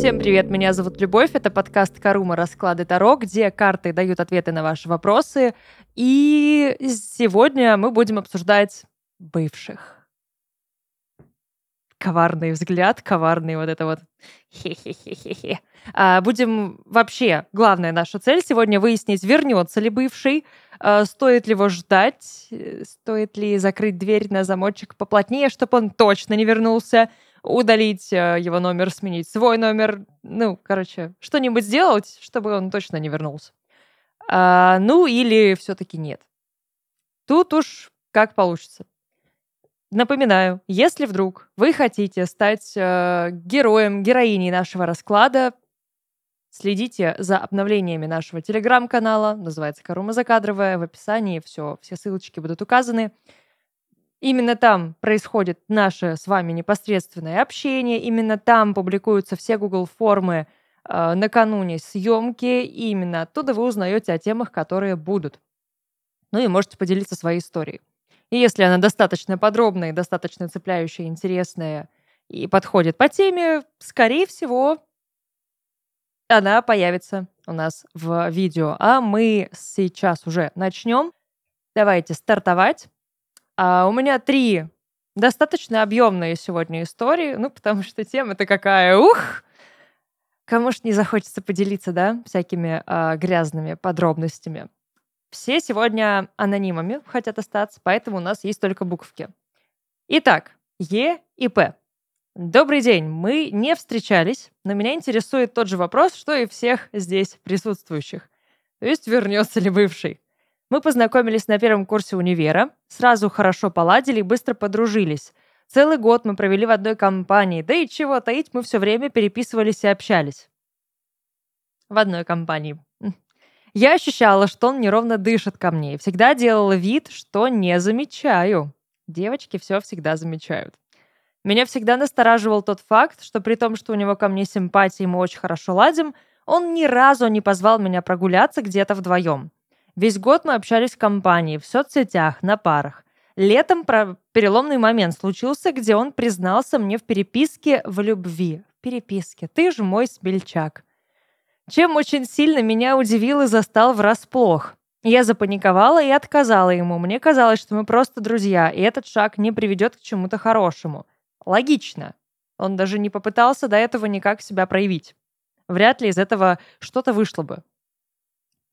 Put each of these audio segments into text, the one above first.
Всем привет, меня зовут Любовь, это подкаст Карума Расклады Таро, где карты дают ответы на ваши вопросы. И сегодня мы будем обсуждать бывших. Коварный взгляд, коварный вот это вот хе-хе-хе-хе. А, будем вообще, главная наша цель сегодня выяснить, вернется ли бывший, а, стоит ли его ждать, стоит ли закрыть дверь на замочек поплотнее, чтобы он точно не вернулся, удалить э, его номер, сменить свой номер. Ну, короче, что-нибудь сделать, чтобы он точно не вернулся. А, ну, или все-таки нет. Тут уж как получится. Напоминаю, если вдруг вы хотите стать э, героем, героиней нашего расклада, следите за обновлениями нашего телеграм-канала, называется Карума Закадровая, в описании все, все ссылочки будут указаны. Именно там происходит наше с вами непосредственное общение, именно там публикуются все Google формы э, накануне съемки, и именно оттуда вы узнаете о темах, которые будут. Ну и можете поделиться своей историей. И если она достаточно подробная, достаточно цепляющая, интересная и подходит по теме, скорее всего, она появится у нас в видео. А мы сейчас уже начнем. Давайте стартовать. А у меня три достаточно объемные сегодня истории, ну, потому что тема-то какая, ух! Кому ж не захочется поделиться, да, всякими а, грязными подробностями. Все сегодня анонимами хотят остаться, поэтому у нас есть только буковки. Итак, Е и П. Добрый день, мы не встречались, но меня интересует тот же вопрос, что и всех здесь присутствующих. То есть вернется ли бывший? Мы познакомились на первом курсе универа, сразу хорошо поладили и быстро подружились. Целый год мы провели в одной компании, да и чего таить, мы все время переписывались и общались. В одной компании. Я ощущала, что он неровно дышит ко мне, и всегда делала вид, что не замечаю. Девочки все всегда замечают. Меня всегда настораживал тот факт, что при том, что у него ко мне симпатии мы очень хорошо ладим, он ни разу не позвал меня прогуляться где-то вдвоем. Весь год мы общались в компании, в соцсетях, на парах. Летом про переломный момент случился, где он признался мне в переписке в любви. В переписке. Ты же мой смельчак. Чем очень сильно меня удивил и застал врасплох. Я запаниковала и отказала ему. Мне казалось, что мы просто друзья, и этот шаг не приведет к чему-то хорошему. Логично. Он даже не попытался до этого никак себя проявить. Вряд ли из этого что-то вышло бы.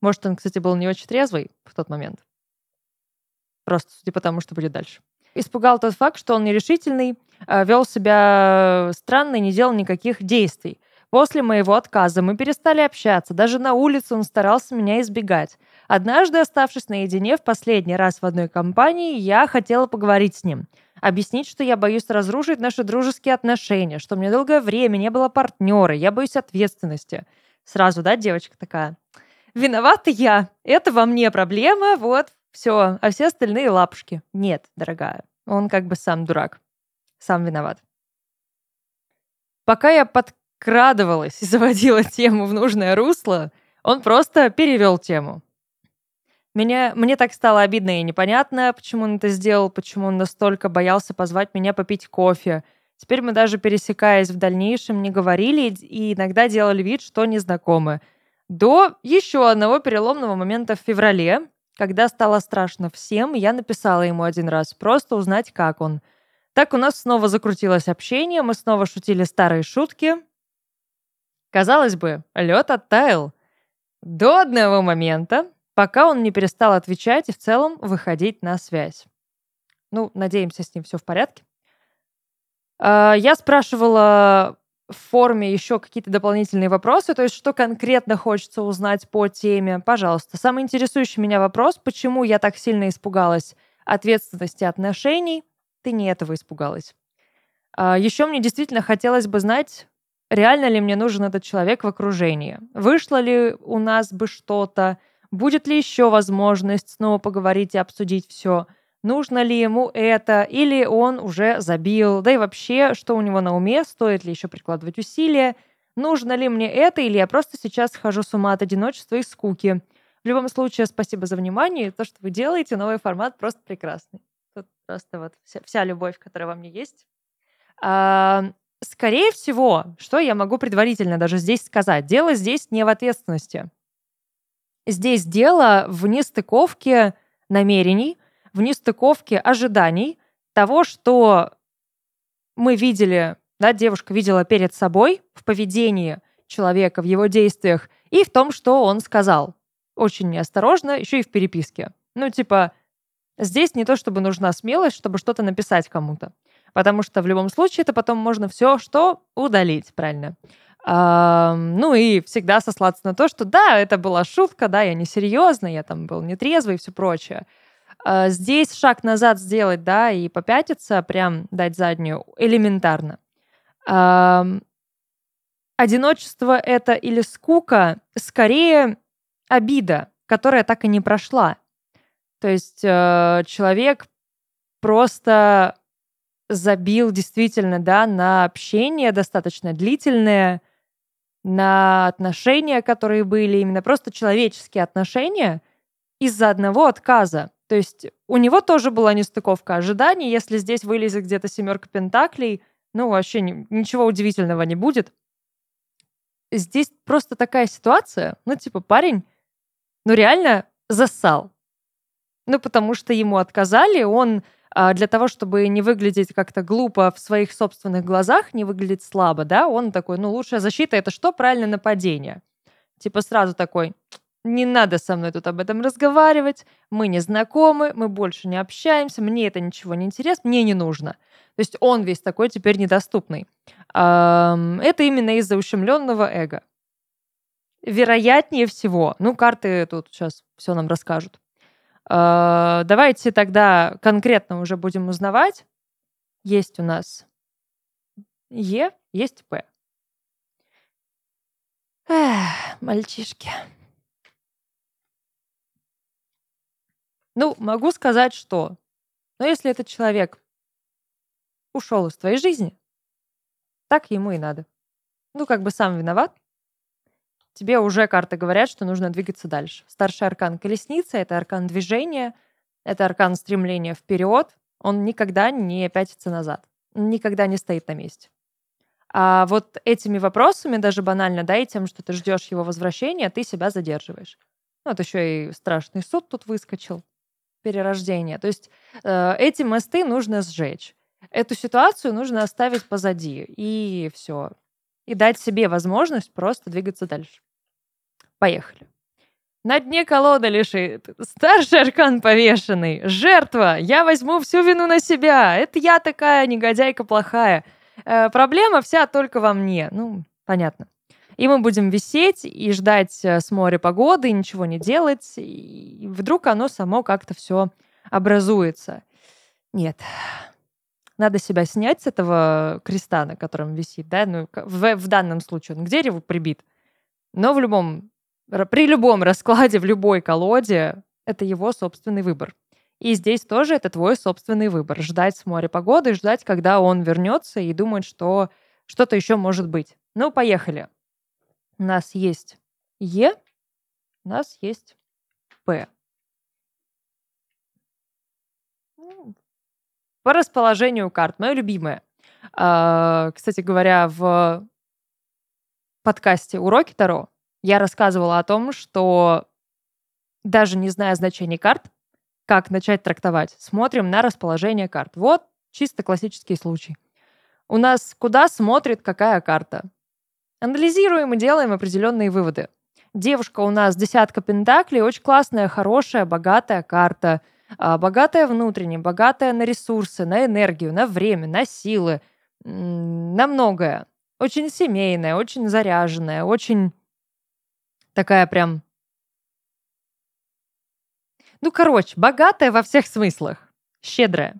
Может, он, кстати, был не очень трезвый в тот момент. Просто судя по тому, что будет дальше. Испугал тот факт, что он нерешительный, а, вел себя странно и не делал никаких действий. После моего отказа мы перестали общаться. Даже на улице он старался меня избегать. Однажды, оставшись наедине в последний раз в одной компании, я хотела поговорить с ним. Объяснить, что я боюсь разрушить наши дружеские отношения, что мне долгое время не было партнера, я боюсь ответственности. Сразу, да, девочка такая? Виновата я. Это во мне проблема, вот, все. А все остальные лапушки. Нет, дорогая. Он как бы сам дурак. Сам виноват. Пока я подкрадывалась и заводила тему в нужное русло, он просто перевел тему. Меня, мне так стало обидно и непонятно, почему он это сделал, почему он настолько боялся позвать меня попить кофе. Теперь мы даже пересекаясь в дальнейшем не говорили и иногда делали вид, что не знакомы до еще одного переломного момента в феврале, когда стало страшно всем, я написала ему один раз, просто узнать, как он. Так у нас снова закрутилось общение, мы снова шутили старые шутки. Казалось бы, лед оттаял. До одного момента, пока он не перестал отвечать и в целом выходить на связь. Ну, надеемся, с ним все в порядке. А, я спрашивала, в форме еще какие-то дополнительные вопросы, то есть что конкретно хочется узнать по теме, пожалуйста. Самый интересующий меня вопрос, почему я так сильно испугалась ответственности отношений, ты не этого испугалась. А, еще мне действительно хотелось бы знать, реально ли мне нужен этот человек в окружении. Вышло ли у нас бы что-то, будет ли еще возможность снова поговорить и обсудить все – нужно ли ему это, или он уже забил, да и вообще, что у него на уме, стоит ли еще прикладывать усилия, нужно ли мне это, или я просто сейчас схожу с ума от одиночества и скуки. В любом случае, спасибо за внимание, то, что вы делаете, новый формат просто прекрасный. Тут просто вот вся, вся любовь, которая во мне есть. А, скорее всего, что я могу предварительно даже здесь сказать, дело здесь не в ответственности. Здесь дело в нестыковке намерений, в нестыковке ожиданий того, что мы видели, да, девушка видела перед собой в поведении человека, в его действиях и в том, что он сказал. Очень неосторожно, еще и в переписке. Ну, типа, здесь не то, чтобы нужна смелость, чтобы что-то написать кому-то. Потому что в любом случае это потом можно все что удалить, правильно? Ну и всегда сослаться на то, что да, это была шутка, да, я не серьезно, я там был нетрезвый и все прочее. А, здесь шаг назад сделать, да, и попятиться, прям дать заднюю, элементарно. Одиночество это или скука, скорее обида, которая так и не прошла. То есть э, человек просто забил действительно, да, на общение достаточно длительное, на отношения, которые были, именно просто человеческие отношения из-за одного отказа. То есть у него тоже была нестыковка ожиданий. Если здесь вылезет где-то семерка пентаклей, ну, вообще ничего удивительного не будет. Здесь просто такая ситуация, ну, типа, парень, ну, реально зассал. Ну, потому что ему отказали, он а, для того, чтобы не выглядеть как-то глупо в своих собственных глазах, не выглядеть слабо, да, он такой, ну, лучшая защита — это что? Правильно, нападение. Типа сразу такой, не надо со мной тут об этом разговаривать, мы не знакомы, мы больше не общаемся, мне это ничего не интересно, мне не нужно. То есть он весь такой теперь недоступный. Это именно из-за ущемленного эго. Вероятнее всего, ну, карты тут сейчас все нам расскажут. А, давайте тогда конкретно уже будем узнавать. Есть у нас Е, есть П. Эх, мальчишки. Ну, могу сказать, что, но если этот человек ушел из твоей жизни, так ему и надо. Ну, как бы сам виноват, тебе уже карты говорят, что нужно двигаться дальше. Старший аркан колесница — это аркан движения, это аркан стремления вперед. Он никогда не пятится назад, никогда не стоит на месте. А вот этими вопросами, даже банально, да, и тем, что ты ждешь его возвращения, ты себя задерживаешь. Ну, вот еще и страшный суд тут выскочил, перерождение. То есть э, эти мосты нужно сжечь. Эту ситуацию нужно оставить позади, и все. И дать себе возможность просто двигаться дальше. Поехали. На дне колода лежит. Старший аркан повешенный. Жертва. Я возьму всю вину на себя. Это я такая негодяйка плохая. Э, проблема вся только во мне. Ну, понятно. И мы будем висеть и ждать э, с моря погоды, ничего не делать. И вдруг оно само как-то все образуется. Нет. Надо себя снять с этого креста, на котором висит, да, ну, в, в данном случае он к дереву прибит. Но в любом при любом раскладе в любой колоде это его собственный выбор. И здесь тоже это твой собственный выбор. Ждать с моря погоды, ждать, когда он вернется и думать, что что-то еще может быть. Ну, поехали. У нас есть Е, у нас есть П. Ну, по расположению карт. Мое любимое. А, кстати говоря, в подкасте «Уроки Таро» я рассказывала о том, что даже не зная значений карт, как начать трактовать, смотрим на расположение карт. Вот чисто классический случай. У нас куда смотрит какая карта? Анализируем и делаем определенные выводы. Девушка у нас десятка пентаклей, очень классная, хорошая, богатая карта. А, богатая внутренне, богатая на ресурсы, на энергию, на время, на силы, на многое. Очень семейная, очень заряженная, очень Такая прям... Ну, короче, богатая во всех смыслах. Щедрая.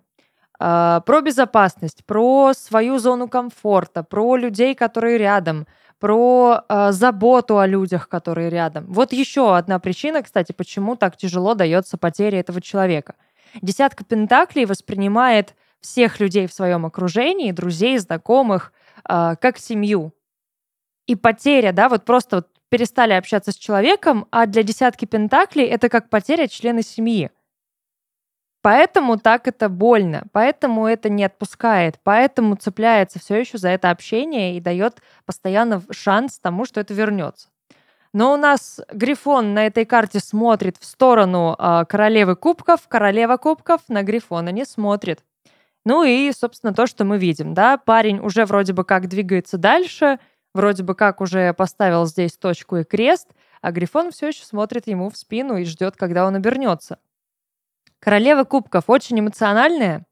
Uh, про безопасность, про свою зону комфорта, про людей, которые рядом, про uh, заботу о людях, которые рядом. Вот еще одна причина, кстати, почему так тяжело дается потеря этого человека. Десятка пентаклей воспринимает всех людей в своем окружении, друзей, знакомых, uh, как семью. И потеря, да, вот просто вот перестали общаться с человеком, а для десятки пентаклей это как потеря члена семьи. Поэтому так это больно, поэтому это не отпускает, поэтому цепляется все еще за это общение и дает постоянно шанс тому, что это вернется. Но у нас Грифон на этой карте смотрит в сторону э, королевы кубков, королева кубков на Грифона не смотрит. Ну и, собственно, то, что мы видим, да, парень уже вроде бы как двигается дальше, вроде бы как уже поставил здесь точку и крест, а Грифон все еще смотрит ему в спину и ждет, когда он обернется. Королева кубков очень эмоциональная,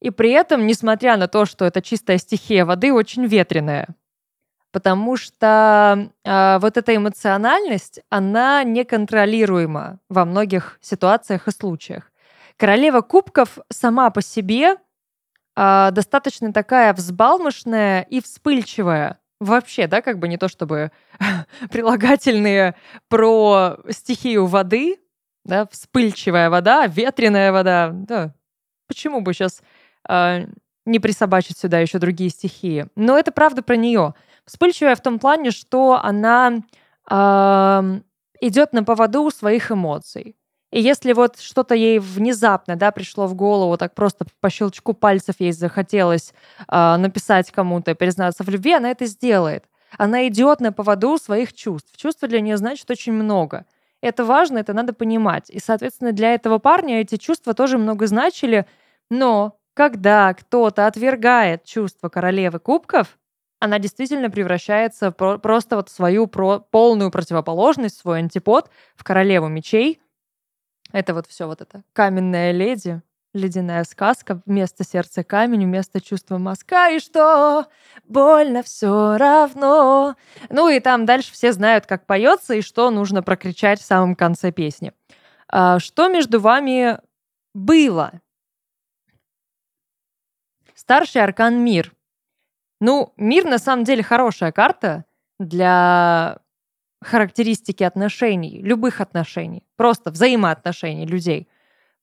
и при этом, несмотря на то, что это чистая стихия воды, очень ветреная. Потому что э, вот эта эмоциональность, она неконтролируема во многих ситуациях и случаях. Королева кубков сама по себе э, достаточно такая взбалмошная и вспыльчивая. Вообще, да, как бы не то чтобы прилагательные про стихию воды, да, вспыльчивая вода, ветреная вода, да. Почему бы сейчас э, а, не присобачить сюда еще другие стихии? Но это правда про нее. Вспыльчивая в том плане, что она э, идет на поводу своих эмоций. И если вот что-то ей внезапно, да, пришло в голову, так просто по щелчку пальцев ей захотелось э, написать кому-то, признаться в любви, она это сделает. Она идет на поводу своих чувств. Чувства для нее значит очень много. Это важно, это надо понимать. И, соответственно, для этого парня эти чувства тоже много значили. Но когда кто-то отвергает чувства королевы кубков, она действительно превращается про- просто вот в свою про- полную противоположность, свой антипод в королеву мечей. Это вот все вот это каменная леди, ледяная сказка, вместо сердца камень, вместо чувства мазка, и что больно все равно. Ну и там дальше все знают, как поется и что нужно прокричать в самом конце песни. А, что между вами было? Старший аркан мир. Ну, мир на самом деле хорошая карта для характеристики отношений, любых отношений, просто взаимоотношений людей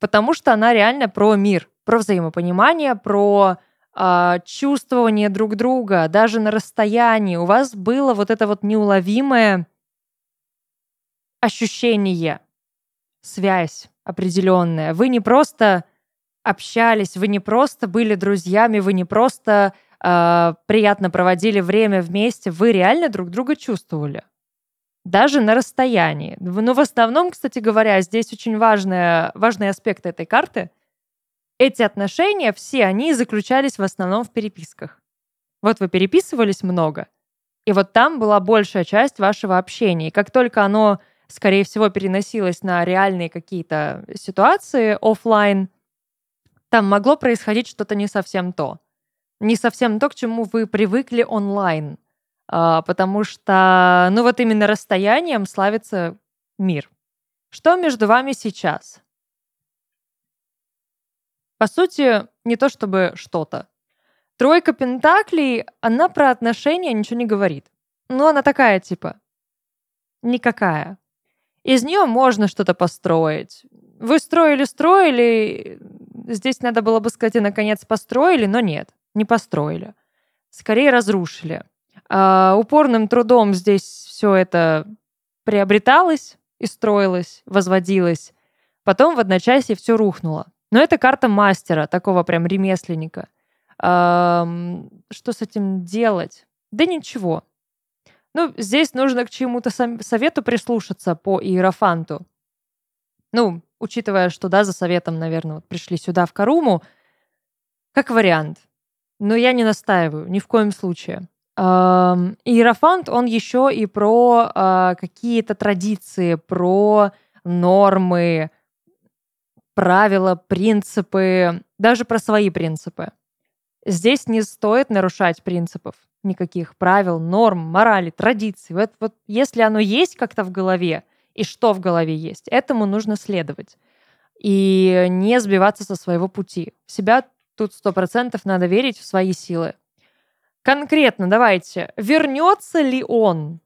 потому что она реально про мир, про взаимопонимание, про э, чувствование друг друга, даже на расстоянии. У вас было вот это вот неуловимое ощущение, связь определенная. Вы не просто общались, вы не просто были друзьями, вы не просто э, приятно проводили время вместе, вы реально друг друга чувствовали даже на расстоянии. Но в основном, кстати говоря, здесь очень важный, важный аспект этой карты. Эти отношения, все они заключались в основном в переписках. Вот вы переписывались много, и вот там была большая часть вашего общения. И как только оно, скорее всего, переносилось на реальные какие-то ситуации офлайн, там могло происходить что-то не совсем то. Не совсем то, к чему вы привыкли онлайн. А, потому что, ну вот именно расстоянием славится мир. Что между вами сейчас? По сути, не то чтобы что-то. Тройка Пентаклей, она про отношения ничего не говорит. Ну, она такая, типа, никакая. Из нее можно что-то построить. Вы строили-строили, здесь надо было бы сказать, и наконец построили, но нет, не построили. Скорее разрушили. А, упорным трудом здесь все это приобреталось и строилось, возводилось. Потом в одночасье все рухнуло. Но это карта мастера, такого прям ремесленника. Что с этим делать? Да ничего. Ну, здесь нужно к чему-то совету прислушаться по Иерофанту. Ну, учитывая, что, да, за советом, наверное, вот пришли сюда, в Каруму, как вариант. Но я не настаиваю, ни в коем случае. Иерофант, он еще и про э, какие-то традиции, про нормы, правила, принципы, даже про свои принципы. Здесь не стоит нарушать принципов никаких правил, норм, морали, традиций. Вот, вот если оно есть как-то в голове, и что в голове есть, этому нужно следовать. И не сбиваться со своего пути. Себя тут сто процентов надо верить в свои силы. Конкретно давайте. Вернется ли он?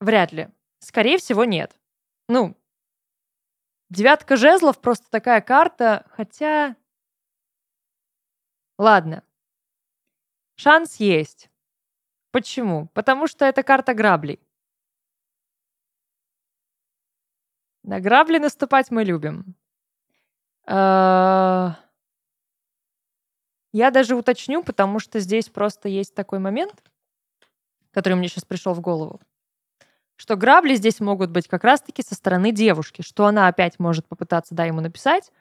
Вряд ли. Скорее всего, нет. Ну, девятка жезлов просто такая карта, хотя... Ладно. Шанс есть. Почему? Потому что это карта граблей. На грабли наступать мы любим. А, я даже уточню, потому что здесь просто есть такой момент, который мне сейчас пришел в голову, что грабли здесь могут быть как раз-таки со стороны девушки, что она опять может попытаться, да, ему написать,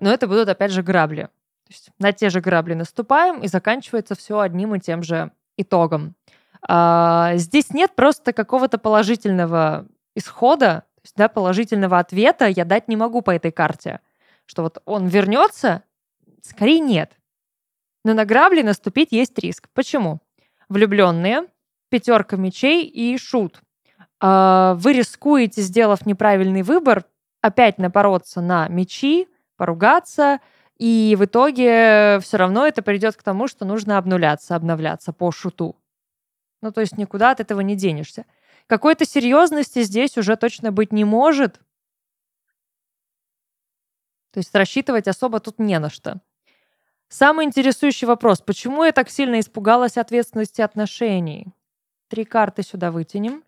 но это будут опять же грабли. То есть на те же грабли наступаем, и заканчивается все одним и тем же итогом. А, здесь нет просто какого-то положительного исхода, то есть, да, положительного ответа я дать не могу по этой карте. Что вот он вернется, скорее нет. Но на грабли наступить есть риск. Почему? Влюбленные, пятерка мечей и шут. А, вы рискуете, сделав неправильный выбор, опять напороться на мечи, поругаться, и в итоге все равно это придет к тому, что нужно обнуляться, обновляться по шуту. Ну, то есть никуда от этого не денешься. Какой-то серьезности здесь уже точно быть не может. То есть рассчитывать особо тут не на что. Самый интересующий вопрос. Почему я так сильно испугалась ответственности отношений? Три карты сюда вытянем.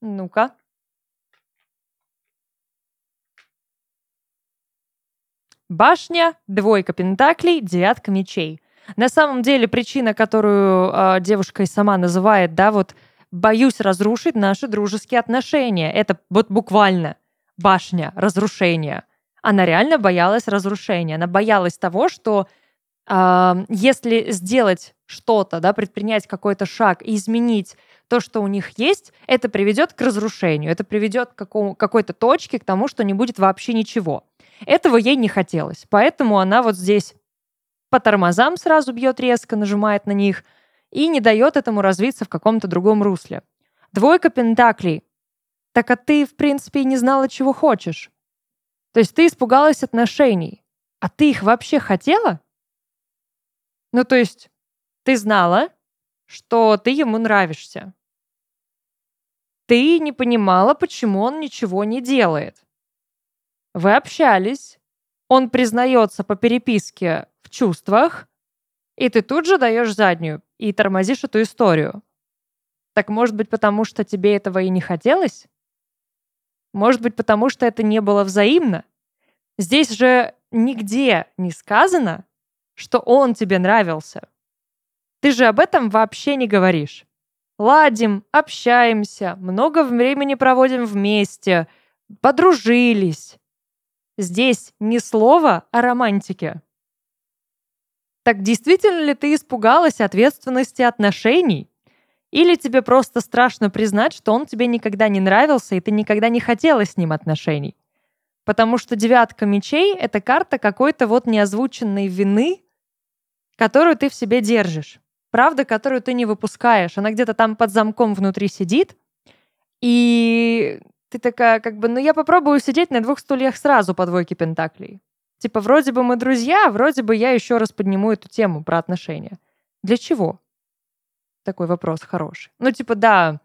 Ну-ка. Башня, двойка пентаклей, девятка мечей. На самом деле причина, которую э, девушка и сама называет, да, вот боюсь разрушить наши дружеские отношения. Это вот буквально башня разрушения. Она реально боялась разрушения. Она боялась того, что э, если сделать что-то, да, предпринять какой-то шаг и изменить то, что у них есть, это приведет к разрушению, это приведет к какому, какой-то точке, к тому, что не будет вообще ничего. Этого ей не хотелось. Поэтому она вот здесь по тормозам сразу бьет резко, нажимает на них и не дает этому развиться в каком-то другом русле. Двойка пентаклей. Так а ты, в принципе, и не знала, чего хочешь. То есть ты испугалась отношений. А ты их вообще хотела? Ну, то есть ты знала, что ты ему нравишься. Ты не понимала, почему он ничего не делает. Вы общались, он признается по переписке в чувствах, и ты тут же даешь заднюю и тормозишь эту историю. Так может быть, потому что тебе этого и не хотелось? Может быть, потому что это не было взаимно? Здесь же нигде не сказано, что он тебе нравился. Ты же об этом вообще не говоришь. Ладим, общаемся, много времени проводим вместе, подружились. Здесь ни слова о романтике. Так действительно ли ты испугалась ответственности отношений? Или тебе просто страшно признать, что он тебе никогда не нравился, и ты никогда не хотела с ним отношений? Потому что девятка мечей — это карта какой-то вот неозвученной вины, которую ты в себе держишь. Правда, которую ты не выпускаешь. Она где-то там под замком внутри сидит, и ты такая, как бы, ну я попробую сидеть на двух стульях сразу по двойке пентаклей. Типа, вроде бы мы друзья, вроде бы я еще раз подниму эту тему про отношения. Для чего? Такой вопрос хороший. Ну, типа, да,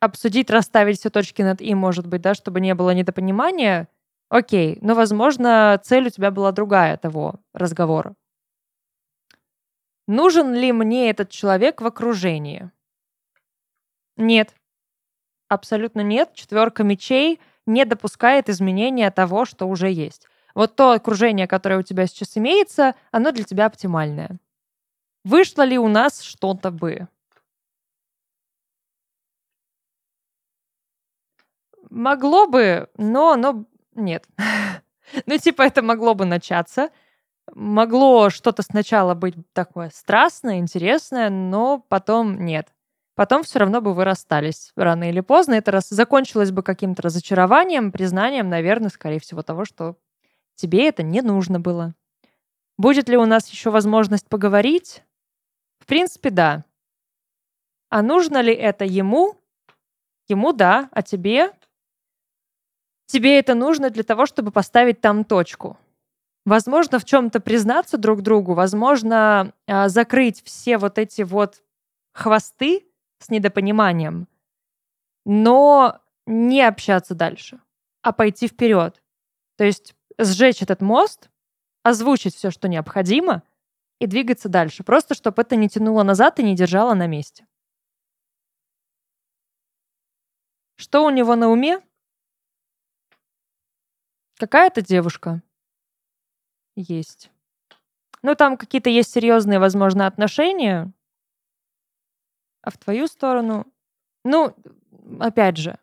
обсудить, расставить все точки над «и», может быть, да, чтобы не было недопонимания, окей, но, возможно, цель у тебя была другая того разговора. Нужен ли мне этот человек в окружении? Нет. Абсолютно нет. Четверка мечей не допускает изменения того, что уже есть. Вот то окружение, которое у тебя сейчас имеется, оно для тебя оптимальное. Вышло ли у нас что-то бы? Могло бы, но, но нет. ну, типа, это могло бы начаться. Могло что-то сначала быть такое страстное, интересное, но потом нет потом все равно бы вы расстались рано или поздно. Это раз закончилось бы каким-то разочарованием, признанием, наверное, скорее всего, того, что тебе это не нужно было. Будет ли у нас еще возможность поговорить? В принципе, да. А нужно ли это ему? Ему да, а тебе? Тебе это нужно для того, чтобы поставить там точку. Возможно, в чем-то признаться друг другу, возможно, а, закрыть все вот эти вот хвосты, с недопониманием, но не общаться дальше, а пойти вперед. То есть сжечь этот мост, озвучить все, что необходимо, и двигаться дальше. Просто чтобы это не тянуло назад и не держало на месте. Что у него на уме? какая-то девушка есть. Ну, там какие-то есть серьезные, возможно, отношения, а в твою сторону, ну, опять же,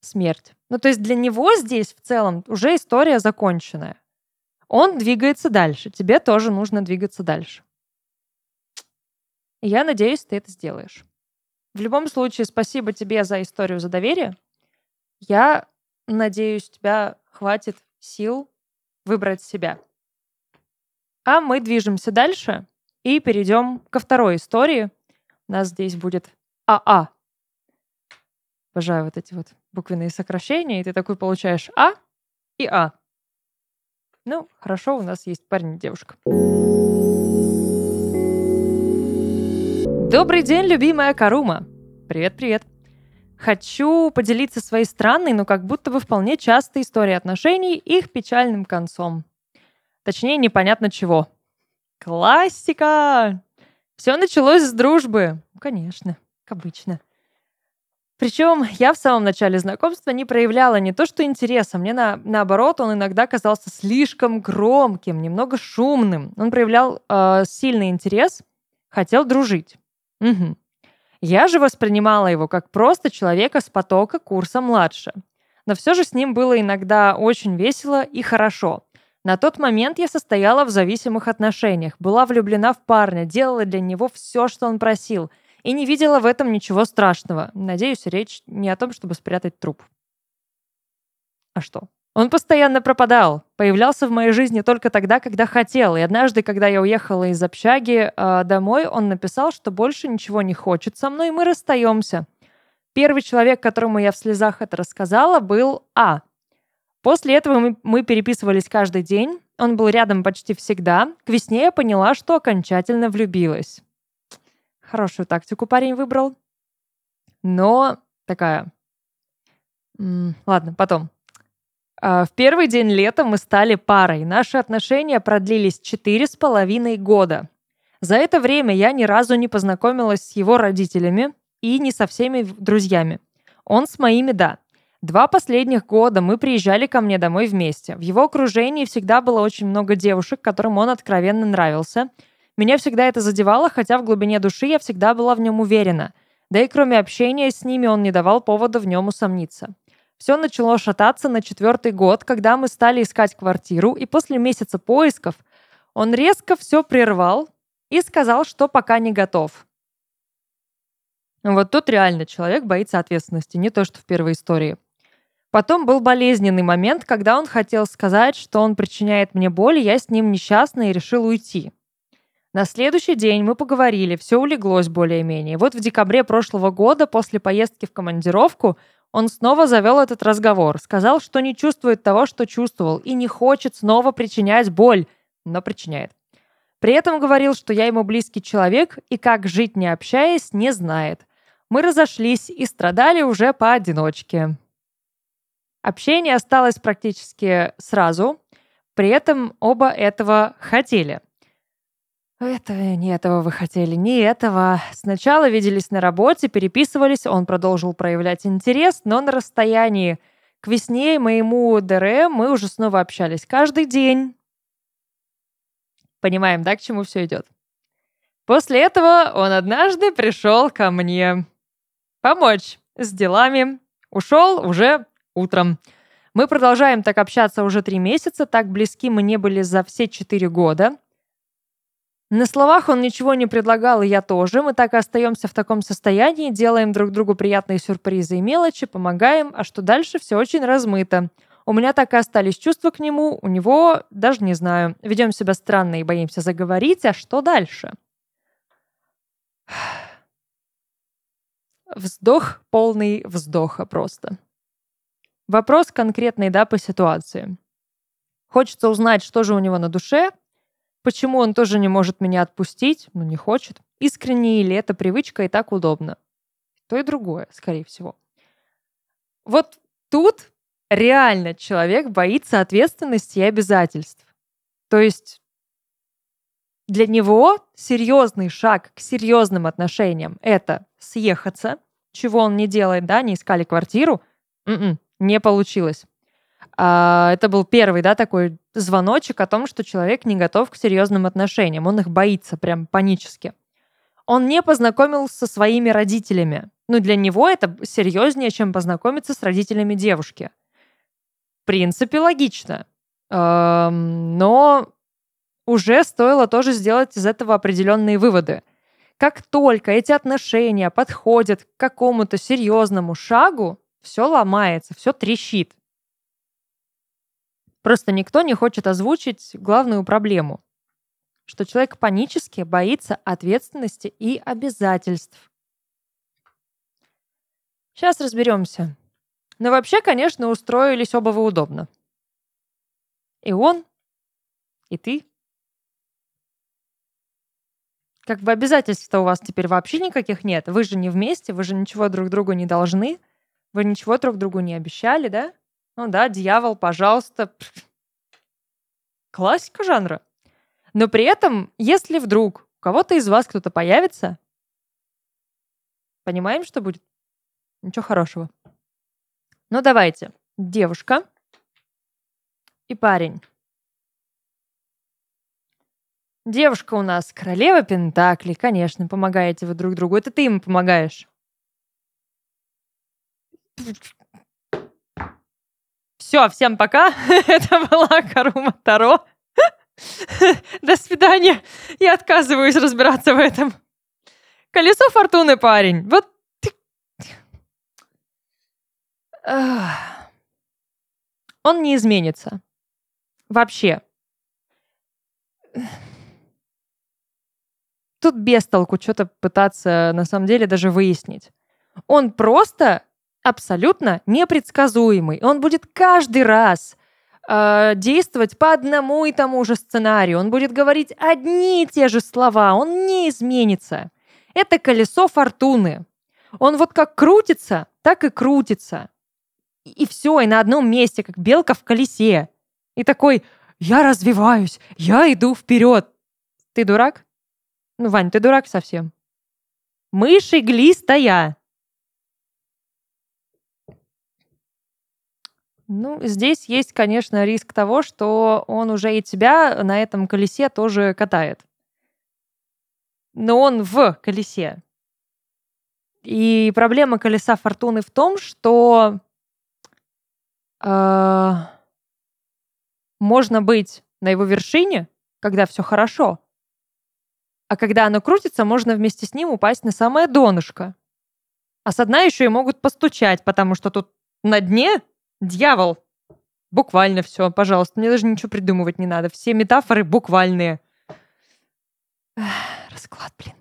смерть. Ну, то есть для него здесь в целом уже история законченная. Он двигается дальше. Тебе тоже нужно двигаться дальше. я надеюсь, ты это сделаешь. В любом случае, спасибо тебе за историю, за доверие. Я надеюсь, у тебя хватит сил выбрать себя. А мы движемся дальше и перейдем ко второй истории. У нас здесь будет АА. Обожаю вот эти вот буквенные сокращения, и ты такой получаешь А и А. Ну, хорошо, у нас есть парень и девушка. Добрый день, любимая Карума. Привет-привет. Хочу поделиться своей странной, но как будто бы вполне частой историей отношений и их печальным концом. Точнее, непонятно чего. Классика! Все началось с дружбы. Конечно, как обычно. Причем я в самом начале знакомства не проявляла не то что интереса, мне на, наоборот он иногда казался слишком громким, немного шумным. Он проявлял э, сильный интерес, хотел дружить. Угу. Я же воспринимала его как просто человека с потока курса младше. Но все же с ним было иногда очень весело и хорошо. На тот момент я состояла в зависимых отношениях, была влюблена в парня, делала для него все, что он просил – и не видела в этом ничего страшного. Надеюсь, речь не о том, чтобы спрятать труп. А что? Он постоянно пропадал, появлялся в моей жизни только тогда, когда хотел. И однажды, когда я уехала из общаги э, домой, он написал, что больше ничего не хочет со мной, и мы расстаемся. Первый человек, которому я в слезах это рассказала, был А. После этого мы, мы переписывались каждый день. Он был рядом почти всегда. К весне я поняла, что окончательно влюбилась. Хорошую тактику парень выбрал. Но такая... Ладно, потом. А, в первый день лета мы стали парой. Наши отношения продлились четыре с половиной года. За это время я ни разу не познакомилась с его родителями и не со всеми друзьями. Он с моими, да. Два последних года мы приезжали ко мне домой вместе. В его окружении всегда было очень много девушек, которым он откровенно нравился – меня всегда это задевало, хотя в глубине души я всегда была в нем уверена. Да и кроме общения с ними он не давал повода в нем усомниться. Все начало шататься на четвертый год, когда мы стали искать квартиру, и после месяца поисков он резко все прервал и сказал, что пока не готов. Вот тут реально человек боится ответственности, не то что в первой истории. Потом был болезненный момент, когда он хотел сказать, что он причиняет мне боль, и я с ним несчастна и решил уйти. На следующий день мы поговорили, все улеглось более-менее. Вот в декабре прошлого года, после поездки в командировку, он снова завел этот разговор. Сказал, что не чувствует того, что чувствовал, и не хочет снова причинять боль, но причиняет. При этом говорил, что я ему близкий человек и как жить не общаясь, не знает. Мы разошлись и страдали уже поодиночке. Общение осталось практически сразу, при этом оба этого хотели. Это не этого вы хотели, не этого. Сначала виделись на работе, переписывались, он продолжил проявлять интерес, но на расстоянии. К весне моему ДР мы уже снова общались каждый день. Понимаем, да, к чему все идет? После этого он однажды пришел ко мне помочь с делами. Ушел уже утром. Мы продолжаем так общаться уже три месяца, так близки мы не были за все четыре года. На словах он ничего не предлагал, и я тоже. Мы так и остаемся в таком состоянии, делаем друг другу приятные сюрпризы и мелочи, помогаем, а что дальше, все очень размыто. У меня так и остались чувства к нему, у него даже не знаю. Ведем себя странно и боимся заговорить, а что дальше? Вздох, полный вздоха просто. Вопрос конкретный, да, по ситуации. Хочется узнать, что же у него на душе, Почему он тоже не может меня отпустить? Ну, не хочет. Искренне или это привычка и так удобно? То и другое, скорее всего. Вот тут реально человек боится ответственности и обязательств. То есть для него серьезный шаг к серьезным отношениям — это съехаться, чего он не делает, да, не искали квартиру, м-м, не получилось. А, это был первый, да, такой звоночек о том, что человек не готов к серьезным отношениям. Он их боится прям панически. Он не познакомился со своими родителями. Ну, для него это серьезнее, чем познакомиться с родителями девушки. В принципе, логично. Но уже стоило тоже сделать из этого определенные выводы. Как только эти отношения подходят к какому-то серьезному шагу, все ломается, все трещит. Просто никто не хочет озвучить главную проблему, что человек панически боится ответственности и обязательств. Сейчас разберемся. Но вообще, конечно, устроились оба вы удобно. И он, и ты. Как бы обязательств-то у вас теперь вообще никаких нет. Вы же не вместе, вы же ничего друг другу не должны. Вы ничего друг другу не обещали, да? Ну да, дьявол, пожалуйста. Классика жанра. Но при этом, если вдруг у кого-то из вас кто-то появится, понимаем, что будет? Ничего хорошего. Ну давайте. Девушка и парень. Девушка у нас королева Пентакли. Конечно, помогаете вы друг другу. Это ты ему помогаешь. Все, всем пока. Это была Карума Таро. До свидания. Я отказываюсь разбираться в этом. Колесо фортуны, парень. Вот ты... Он не изменится. Вообще. Тут без толку что-то пытаться на самом деле даже выяснить. Он просто абсолютно непредсказуемый. Он будет каждый раз э, действовать по одному и тому же сценарию. Он будет говорить одни и те же слова. Он не изменится. Это колесо фортуны. Он вот как крутится, так и крутится. И, и все, и на одном месте, как белка в колесе. И такой, я развиваюсь, я иду вперед. Ты дурак? Ну, Вань, ты дурак совсем. Мыши глистая. Ну, здесь есть, конечно, риск того, что он уже и тебя на этом колесе тоже катает. Но он в колесе. И проблема колеса фортуны в том, что э, можно быть на его вершине, когда все хорошо, а когда оно крутится, можно вместе с ним упасть на самое донышко. А со дна еще и могут постучать, потому что тут на дне дьявол. Буквально все, пожалуйста. Мне даже ничего придумывать не надо. Все метафоры буквальные. расклад, блин.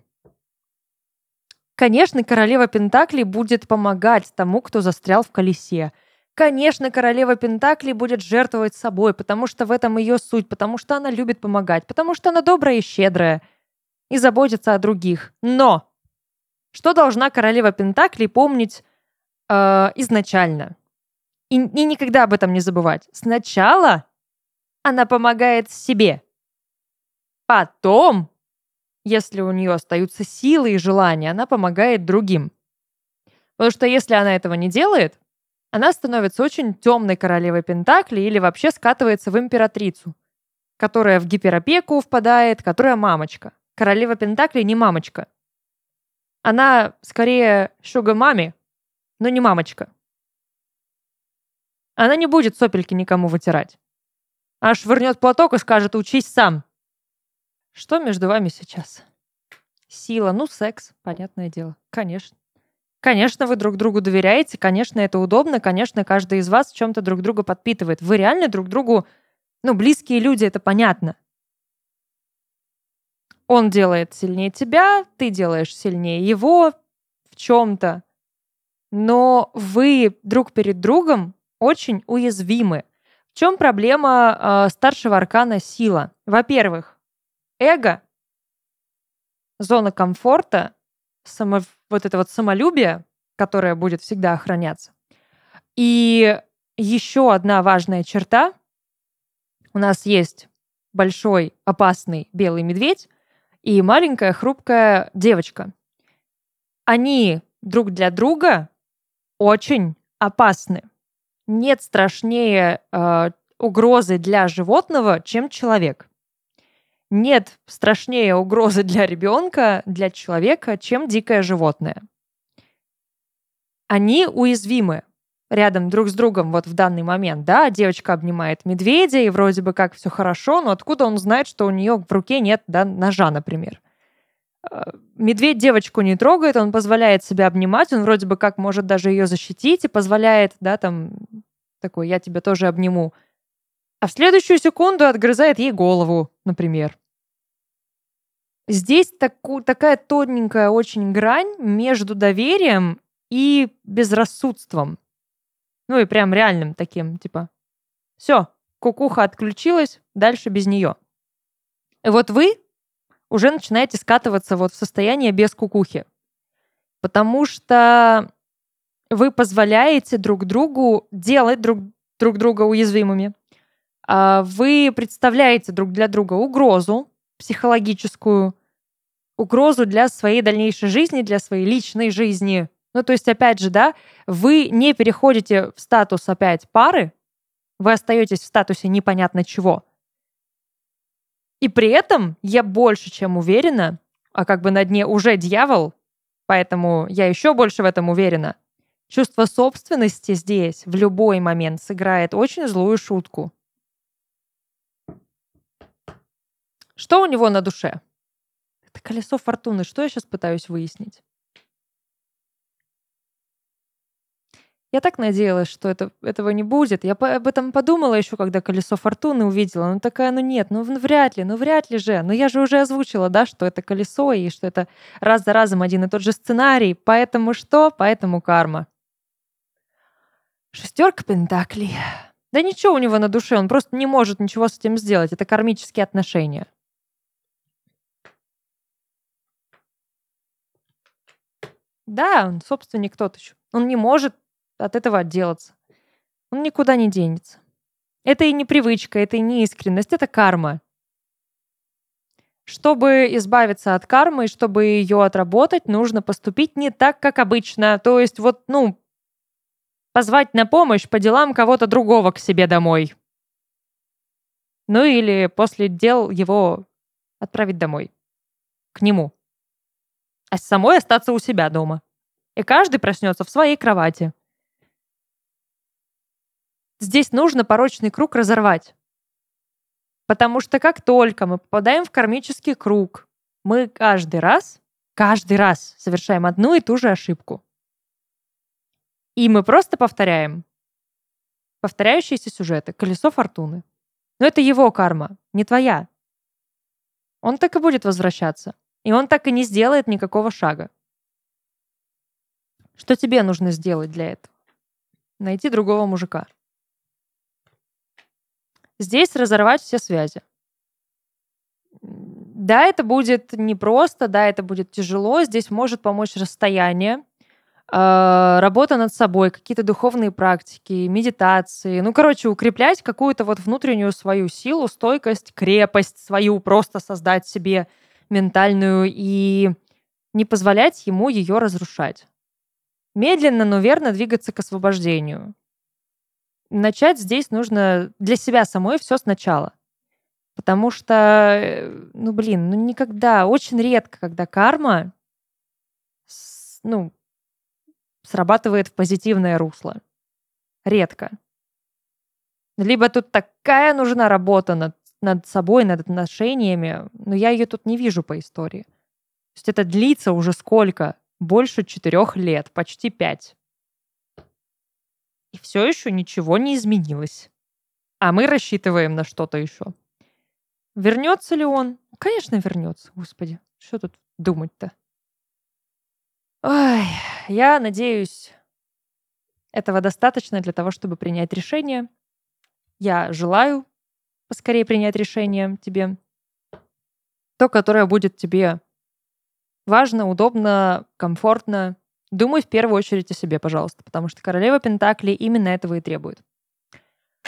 Конечно, королева Пентакли будет помогать тому, кто застрял в колесе. Конечно, королева Пентакли будет жертвовать собой, потому что в этом ее суть, потому что она любит помогать, потому что она добрая и щедрая и заботится о других. Но что должна королева Пентакли помнить э, изначально? И, и никогда об этом не забывать. Сначала она помогает себе. Потом, если у нее остаются силы и желания, она помогает другим. Потому что если она этого не делает, она становится очень темной королевой Пентакли или вообще скатывается в императрицу, которая в гиперопеку впадает, которая мамочка. Королева Пентакли не мамочка. Она скорее шуга-мами, но не мамочка. Она не будет сопельки никому вытирать. Аж швырнет платок и скажет «учись сам». Что между вами сейчас? Сила, ну секс, понятное дело. Конечно. Конечно, вы друг другу доверяете, конечно, это удобно, конечно, каждый из вас в чем-то друг друга подпитывает. Вы реально друг другу, ну, близкие люди, это понятно. Он делает сильнее тебя, ты делаешь сильнее его в чем-то. Но вы друг перед другом очень уязвимы. В чем проблема э, старшего аркана сила? Во-первых, эго, зона комфорта, само, вот это вот самолюбие, которое будет всегда охраняться. И еще одна важная черта. У нас есть большой опасный белый медведь и маленькая хрупкая девочка. Они друг для друга очень опасны. Нет страшнее э, угрозы для животного, чем человек. Нет страшнее угрозы для ребенка, для человека, чем дикое животное. Они уязвимы рядом друг с другом вот в данный момент, да, девочка обнимает медведя, и вроде бы как все хорошо, но откуда он знает, что у нее в руке нет да, ножа, например? Э, медведь девочку не трогает, он позволяет себя обнимать, он вроде бы как может даже ее защитить и позволяет, да, там, такой, я тебя тоже обниму. А в следующую секунду отгрызает ей голову, например. Здесь таку, такая тоненькая очень грань между доверием и безрассудством. Ну и прям реальным таким, типа, все, кукуха отключилась, дальше без нее. И вот вы уже начинаете скатываться вот в состояние без кукухи. Потому что вы позволяете друг другу делать друг, друг друга уязвимыми. А вы представляете друг для друга угрозу психологическую, угрозу для своей дальнейшей жизни, для своей личной жизни. Ну, то есть, опять же, да, вы не переходите в статус опять пары, вы остаетесь в статусе непонятно чего. И при этом я больше чем уверена, а как бы на дне уже дьявол, поэтому я еще больше в этом уверена. Чувство собственности здесь в любой момент сыграет очень злую шутку. Что у него на душе? Это колесо фортуны. Что я сейчас пытаюсь выяснить? Я так надеялась, что это, этого не будет. Я по, об этом подумала еще, когда колесо фортуны увидела. Ну такая, ну нет, ну вряд ли, ну вряд ли же. Но я же уже озвучила, да, что это колесо и что это раз за разом один и тот же сценарий. Поэтому что? Поэтому карма. Шестерка пентаклей. Да ничего у него на душе, он просто не может ничего с этим сделать. Это кармические отношения. Да, он собственник тот еще. Он не может от этого отделаться. Он никуда не денется. Это и не привычка, это и не искренность, это карма. Чтобы избавиться от кармы и чтобы ее отработать, нужно поступить не так, как обычно. То есть вот, ну, позвать на помощь по делам кого-то другого к себе домой. Ну или после дел его отправить домой. К нему. А самой остаться у себя дома. И каждый проснется в своей кровати. Здесь нужно порочный круг разорвать. Потому что как только мы попадаем в кармический круг, мы каждый раз, каждый раз совершаем одну и ту же ошибку. И мы просто повторяем. Повторяющиеся сюжеты. Колесо фортуны. Но это его карма, не твоя. Он так и будет возвращаться. И он так и не сделает никакого шага. Что тебе нужно сделать для этого? Найти другого мужика. Здесь разорвать все связи. Да, это будет непросто, да, это будет тяжело. Здесь может помочь расстояние, работа над собой, какие-то духовные практики, медитации. Ну, короче, укреплять какую-то вот внутреннюю свою силу, стойкость, крепость свою, просто создать себе ментальную и не позволять ему ее разрушать. Медленно, но верно двигаться к освобождению начать здесь нужно для себя самой все сначала. Потому что, э, ну, блин, ну никогда, очень редко, когда карма, ну, срабатывает в позитивное русло. Редко. Либо тут такая нужна работа над, над собой, над отношениями, но я ее тут не вижу по истории. То есть это длится уже сколько? Больше четырех лет, почти пять. И все еще ничего не изменилось. А мы рассчитываем на что-то еще. Вернется ли он? Конечно, вернется. Господи, что тут думать-то? Ой, я надеюсь, этого достаточно для того, чтобы принять решение. Я желаю поскорее принять решение тебе. То, которое будет тебе важно, удобно, комфортно Думай в первую очередь о себе, пожалуйста, потому что королева Пентакли именно этого и требует.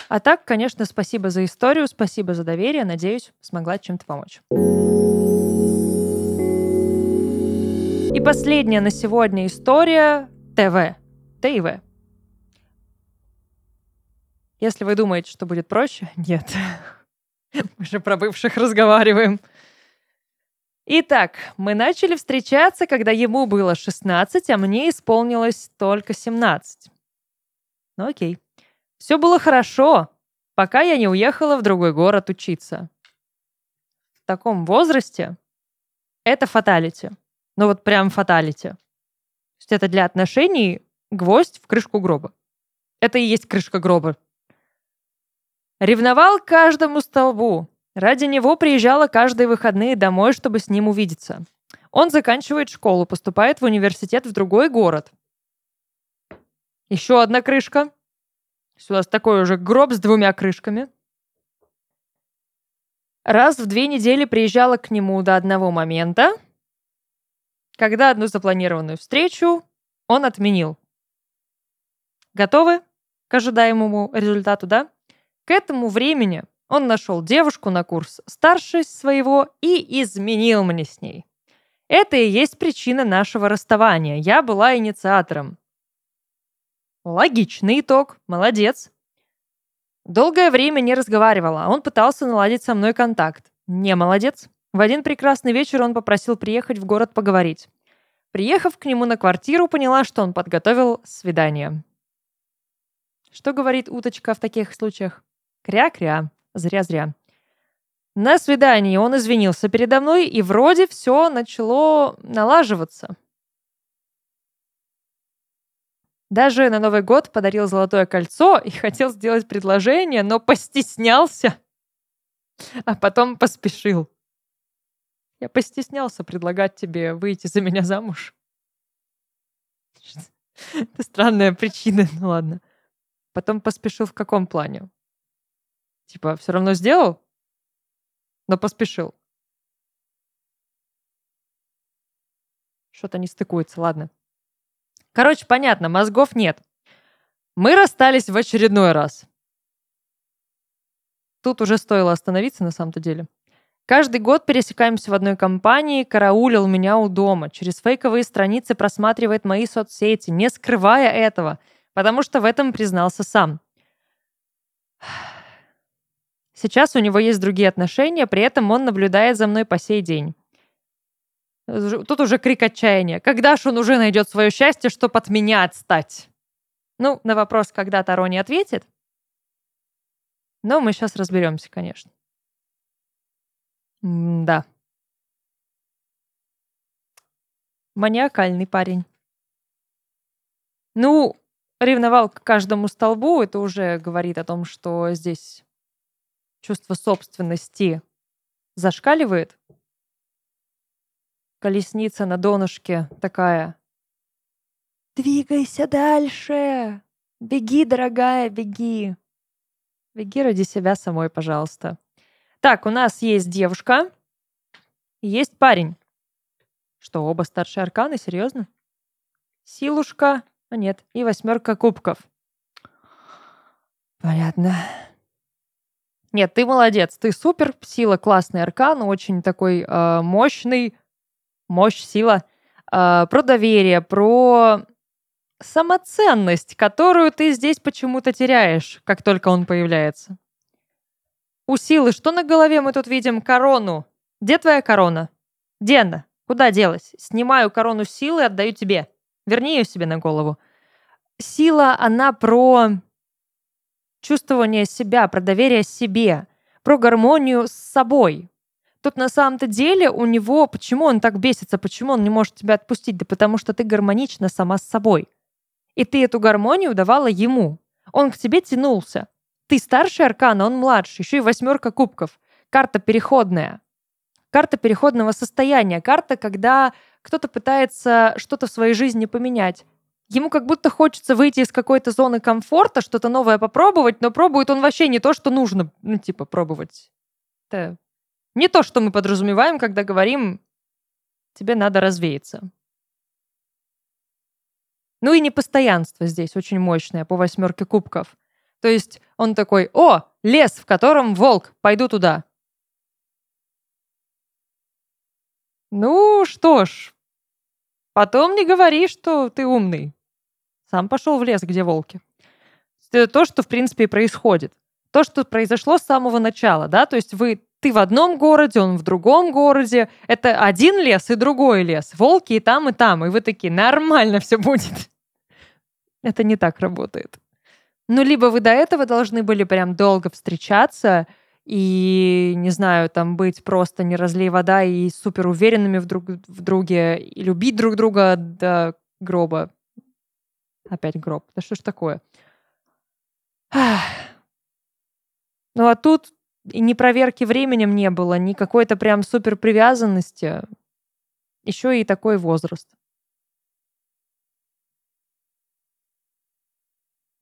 А так, конечно, спасибо за историю, спасибо за доверие. Надеюсь, смогла чем-то помочь. И последняя на сегодня история ТВ. ТИВ. Если вы думаете, что будет проще, нет. Мы же про бывших разговариваем. Итак, мы начали встречаться, когда ему было 16, а мне исполнилось только 17. Ну окей. Все было хорошо, пока я не уехала в другой город учиться. В таком возрасте это фаталити. Ну вот прям фаталити. То есть это для отношений гвоздь в крышку гроба. Это и есть крышка гроба. Ревновал каждому столбу. Ради него приезжала каждые выходные домой, чтобы с ним увидеться. Он заканчивает школу, поступает в университет в другой город. Еще одна крышка. У нас такой уже гроб с двумя крышками. Раз в две недели приезжала к нему до одного момента, когда одну запланированную встречу он отменил. Готовы к ожидаемому результату, да? К этому времени он нашел девушку на курс старше своего и изменил мне с ней. Это и есть причина нашего расставания. Я была инициатором. Логичный итог. Молодец. Долгое время не разговаривала. Он пытался наладить со мной контакт. Не молодец. В один прекрасный вечер он попросил приехать в город поговорить. Приехав к нему на квартиру, поняла, что он подготовил свидание. Что говорит уточка в таких случаях? Кря-кря. Зря-зря. На свидании он извинился передо мной, и вроде все начало налаживаться. Даже на Новый год подарил золотое кольцо и хотел сделать предложение, но постеснялся, а потом поспешил. Я постеснялся предлагать тебе выйти за меня замуж. Это странная причина, ну ладно. Потом поспешил в каком плане? Типа, все равно сделал, но поспешил. Что-то не стыкуется, ладно. Короче, понятно, мозгов нет. Мы расстались в очередной раз. Тут уже стоило остановиться на самом-то деле. Каждый год пересекаемся в одной компании, караулил меня у дома, через фейковые страницы просматривает мои соцсети, не скрывая этого, потому что в этом признался сам. Сейчас у него есть другие отношения, при этом он наблюдает за мной по сей день. Тут уже крик отчаяния. Когда ж он уже найдет свое счастье, чтобы от меня отстать? Ну, на вопрос, когда Таро не ответит. Но мы сейчас разберемся, конечно. Да. Маниакальный парень. Ну, ревновал к каждому столбу, это уже говорит о том, что здесь чувство собственности зашкаливает. Колесница на донышке такая. Двигайся дальше. Беги, дорогая, беги. Беги ради себя самой, пожалуйста. Так, у нас есть девушка. Есть парень. Что, оба старшие арканы? Серьезно? Силушка. А нет. И восьмерка кубков. Понятно. Нет, ты молодец, ты супер, сила классный аркан, очень такой э, мощный, мощь, сила, э, про доверие, про самоценность, которую ты здесь почему-то теряешь, как только он появляется. У силы что на голове мы тут видим? Корону. Где твоя корона? Где она? Куда делась? Снимаю корону силы, отдаю тебе. Верни ее себе на голову. Сила, она про чувствование себя, про доверие себе, про гармонию с собой. Тут на самом-то деле у него, почему он так бесится, почему он не может тебя отпустить? Да потому что ты гармонична сама с собой. И ты эту гармонию давала ему. Он к тебе тянулся. Ты старший аркан, а он младший. Еще и восьмерка кубков. Карта переходная. Карта переходного состояния. Карта, когда кто-то пытается что-то в своей жизни поменять. Ему как будто хочется выйти из какой-то зоны комфорта, что-то новое попробовать, но пробует он вообще не то, что нужно, ну, типа, пробовать. Это не то, что мы подразумеваем, когда говорим, тебе надо развеяться. Ну и непостоянство здесь очень мощное по восьмерке кубков. То есть он такой, о, лес, в котором волк, пойду туда. Ну что ж, потом не говори, что ты умный. Сам пошел в лес, где волки. Это то, что, в принципе, и происходит. То, что произошло с самого начала, да, то есть вы ты в одном городе, он в другом городе. Это один лес и другой лес. Волки и там, и там. И вы такие, нормально все будет. Это не так работает. Ну, либо вы до этого должны были прям долго встречаться и, не знаю, там быть просто не разлей вода и супер уверенными в, друг, в друге, и любить друг друга до гроба. Опять гроб. Да что ж такое? Ну, а тут и ни проверки временем не было, ни какой-то прям супер привязанности. Еще и такой возраст.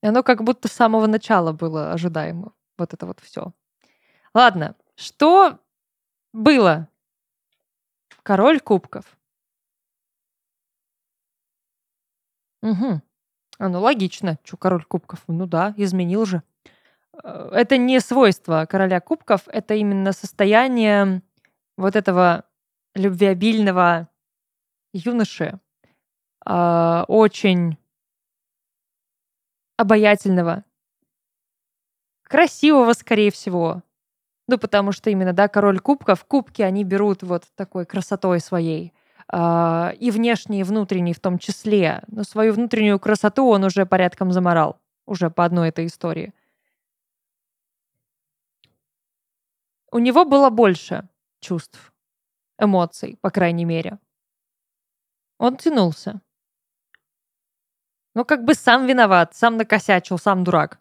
И оно как будто с самого начала было ожидаемо. Вот это вот все. Ладно, что было? Король кубков. Угу. А, ну логично. Че, король кубков? Ну да, изменил же. Э, это не свойство короля кубков, это именно состояние вот этого любвеобильного юноши, э, очень обаятельного, красивого, скорее всего. Ну, потому что именно, да, король кубков, кубки они берут вот такой красотой своей. Э, и внешней, и внутренней в том числе. Но свою внутреннюю красоту он уже порядком заморал. Уже по одной этой истории. У него было больше чувств, эмоций, по крайней мере. Он тянулся. Ну, как бы сам виноват, сам накосячил, сам дурак.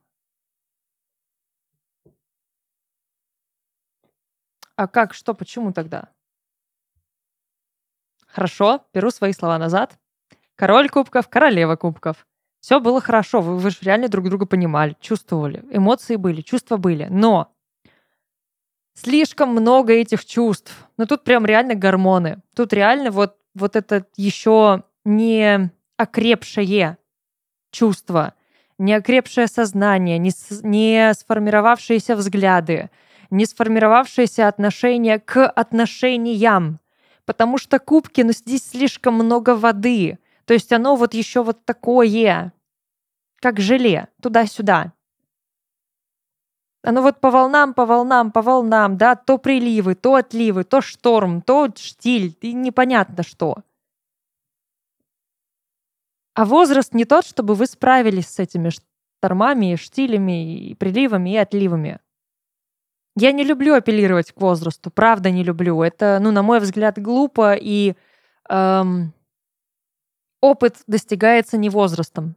А как, что, почему тогда? Хорошо, беру свои слова назад. Король кубков, королева кубков. Все было хорошо, вы, вы же реально друг друга понимали, чувствовали. Эмоции были, чувства были. Но слишком много этих чувств. Ну тут прям реально гормоны. Тут реально вот, вот это еще не окрепшее чувство, не окрепшее сознание, не, не сформировавшиеся взгляды, не сформировавшееся отношение к отношениям. Потому что кубки, ну здесь слишком много воды. То есть оно вот еще вот такое, как желе, туда-сюда. Оно вот по волнам, по волнам, по волнам, да, то приливы, то отливы, то шторм, то штиль, и непонятно что. А возраст не тот, чтобы вы справились с этими штормами, штилями, и приливами, и отливами. Я не люблю апеллировать к возрасту, правда не люблю. Это, ну, на мой взгляд, глупо, и эм, опыт достигается не возрастом.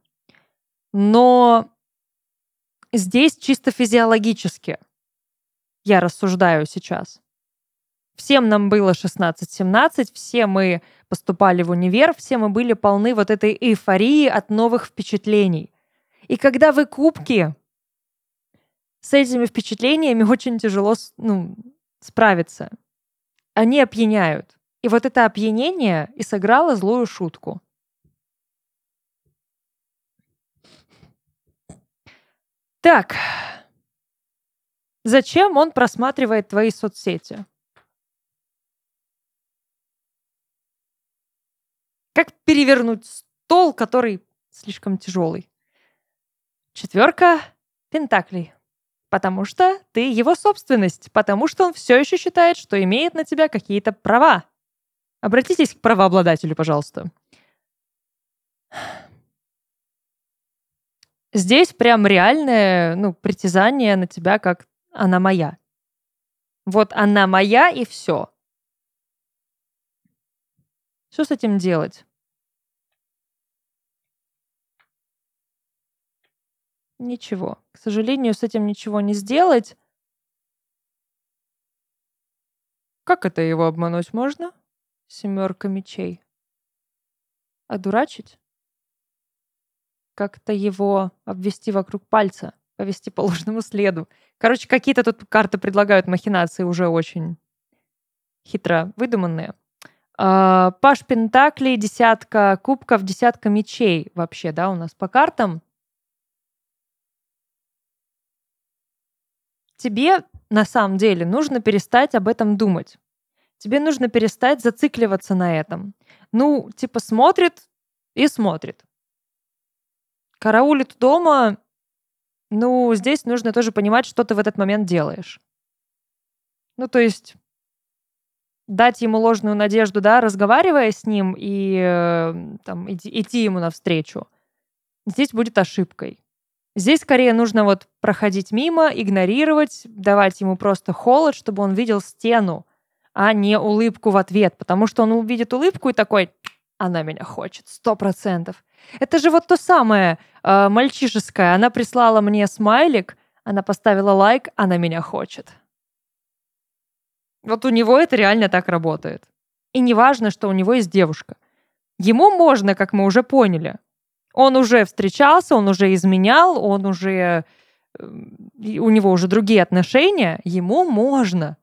Но Здесь чисто физиологически я рассуждаю сейчас. Всем нам было 16-17, все мы поступали в универ, все мы были полны вот этой эйфории от новых впечатлений. И когда вы кубки, с этими впечатлениями очень тяжело ну, справиться. Они опьяняют. И вот это опьянение и сыграло злую шутку. Так. Зачем он просматривает твои соцсети? Как перевернуть стол, который слишком тяжелый? Четверка пентаклей. Потому что ты его собственность, потому что он все еще считает, что имеет на тебя какие-то права. Обратитесь к правообладателю, пожалуйста. Здесь прям реальное, ну, притязание на тебя, как она моя. Вот она моя и все. Что с этим делать? Ничего. К сожалению, с этим ничего не сделать. Как это его обмануть можно? Семерка мечей. Одурачить? как-то его обвести вокруг пальца, повести по ложному следу. Короче, какие-то тут карты предлагают махинации уже очень хитро выдуманные. А, Паш Пентаклей, десятка кубков, десятка мечей вообще, да, у нас по картам. Тебе на самом деле нужно перестать об этом думать. Тебе нужно перестать зацикливаться на этом. Ну, типа смотрит и смотрит караулит дома Ну, здесь нужно тоже понимать, что ты в этот момент делаешь. Ну, то есть дать ему ложную надежду, да, разговаривая с ним и э, там, идти, идти ему навстречу, здесь будет ошибкой. Здесь скорее нужно вот проходить мимо, игнорировать, давать ему просто холод, чтобы он видел стену, а не улыбку в ответ, потому что он увидит улыбку и такой, она меня хочет, сто процентов. Это же вот то самое э, мальчишеское. Она прислала мне смайлик, она поставила лайк, она меня хочет. Вот у него это реально так работает. И не важно, что у него есть девушка. Ему можно, как мы уже поняли. Он уже встречался, он уже изменял, он уже... Э, у него уже другие отношения. Ему можно.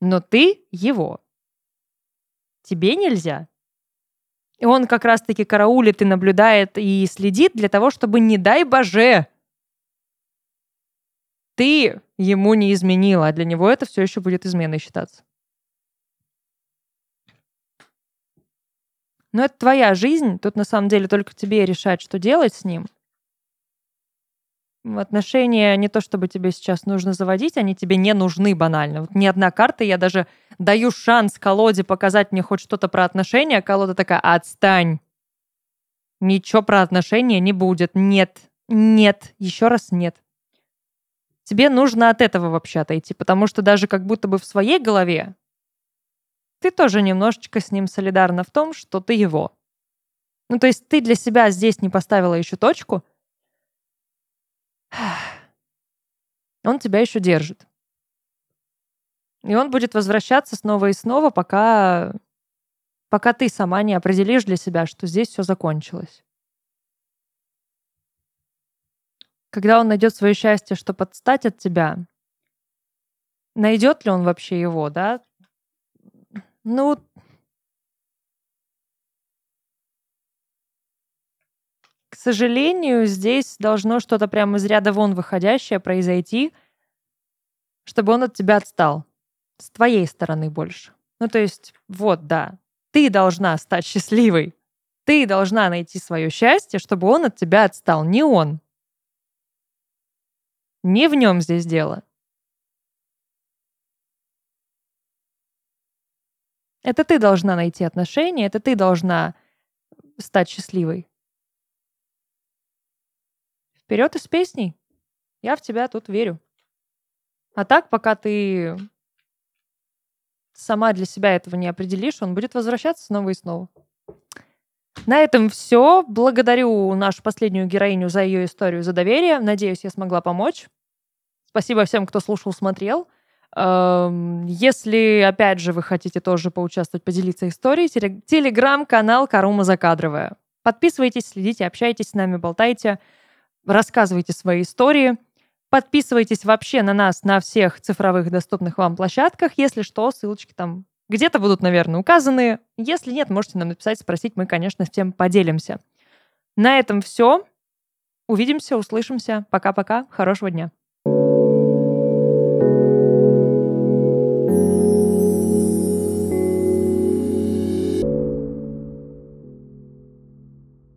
Но ты его. Тебе нельзя. И он как раз-таки караулит и наблюдает и следит для того, чтобы, не дай боже, ты ему не изменила, а для него это все еще будет изменой считаться. Но это твоя жизнь, тут на самом деле только тебе решать, что делать с ним. Отношения не то, чтобы тебе сейчас нужно заводить, они тебе не нужны банально. Вот ни одна карта, я даже даю шанс колоде показать мне хоть что-то про отношения, а колода такая, отстань. Ничего про отношения не будет. Нет, нет, еще раз нет тебе нужно от этого вообще отойти, потому что даже как будто бы в своей голове ты тоже немножечко с ним солидарна в том, что ты его. Ну, то есть ты для себя здесь не поставила еще точку, он тебя еще держит. И он будет возвращаться снова и снова, пока, пока ты сама не определишь для себя, что здесь все закончилось. когда он найдет свое счастье, чтобы отстать от тебя, найдет ли он вообще его, да? Ну, к сожалению, здесь должно что-то прямо из ряда вон выходящее произойти, чтобы он от тебя отстал. С твоей стороны больше. Ну, то есть, вот, да, ты должна стать счастливой. Ты должна найти свое счастье, чтобы он от тебя отстал, не он. Не в нем здесь дело. Это ты должна найти отношения, это ты должна стать счастливой. Вперед из песней. Я в тебя тут верю. А так, пока ты сама для себя этого не определишь, он будет возвращаться снова и снова. На этом все. Благодарю нашу последнюю героиню за ее историю, за доверие. Надеюсь, я смогла помочь. Спасибо всем, кто слушал, смотрел. Эм, если, опять же, вы хотите тоже поучаствовать, поделиться историей, телеграм-канал Карума Закадровая. Подписывайтесь, следите, общайтесь с нами, болтайте, рассказывайте свои истории. Подписывайтесь вообще на нас на всех цифровых доступных вам площадках. Если что, ссылочки там где-то будут, наверное, указаны. Если нет, можете нам написать, спросить. Мы, конечно, с тем поделимся. На этом все. Увидимся, услышимся. Пока-пока. Хорошего дня.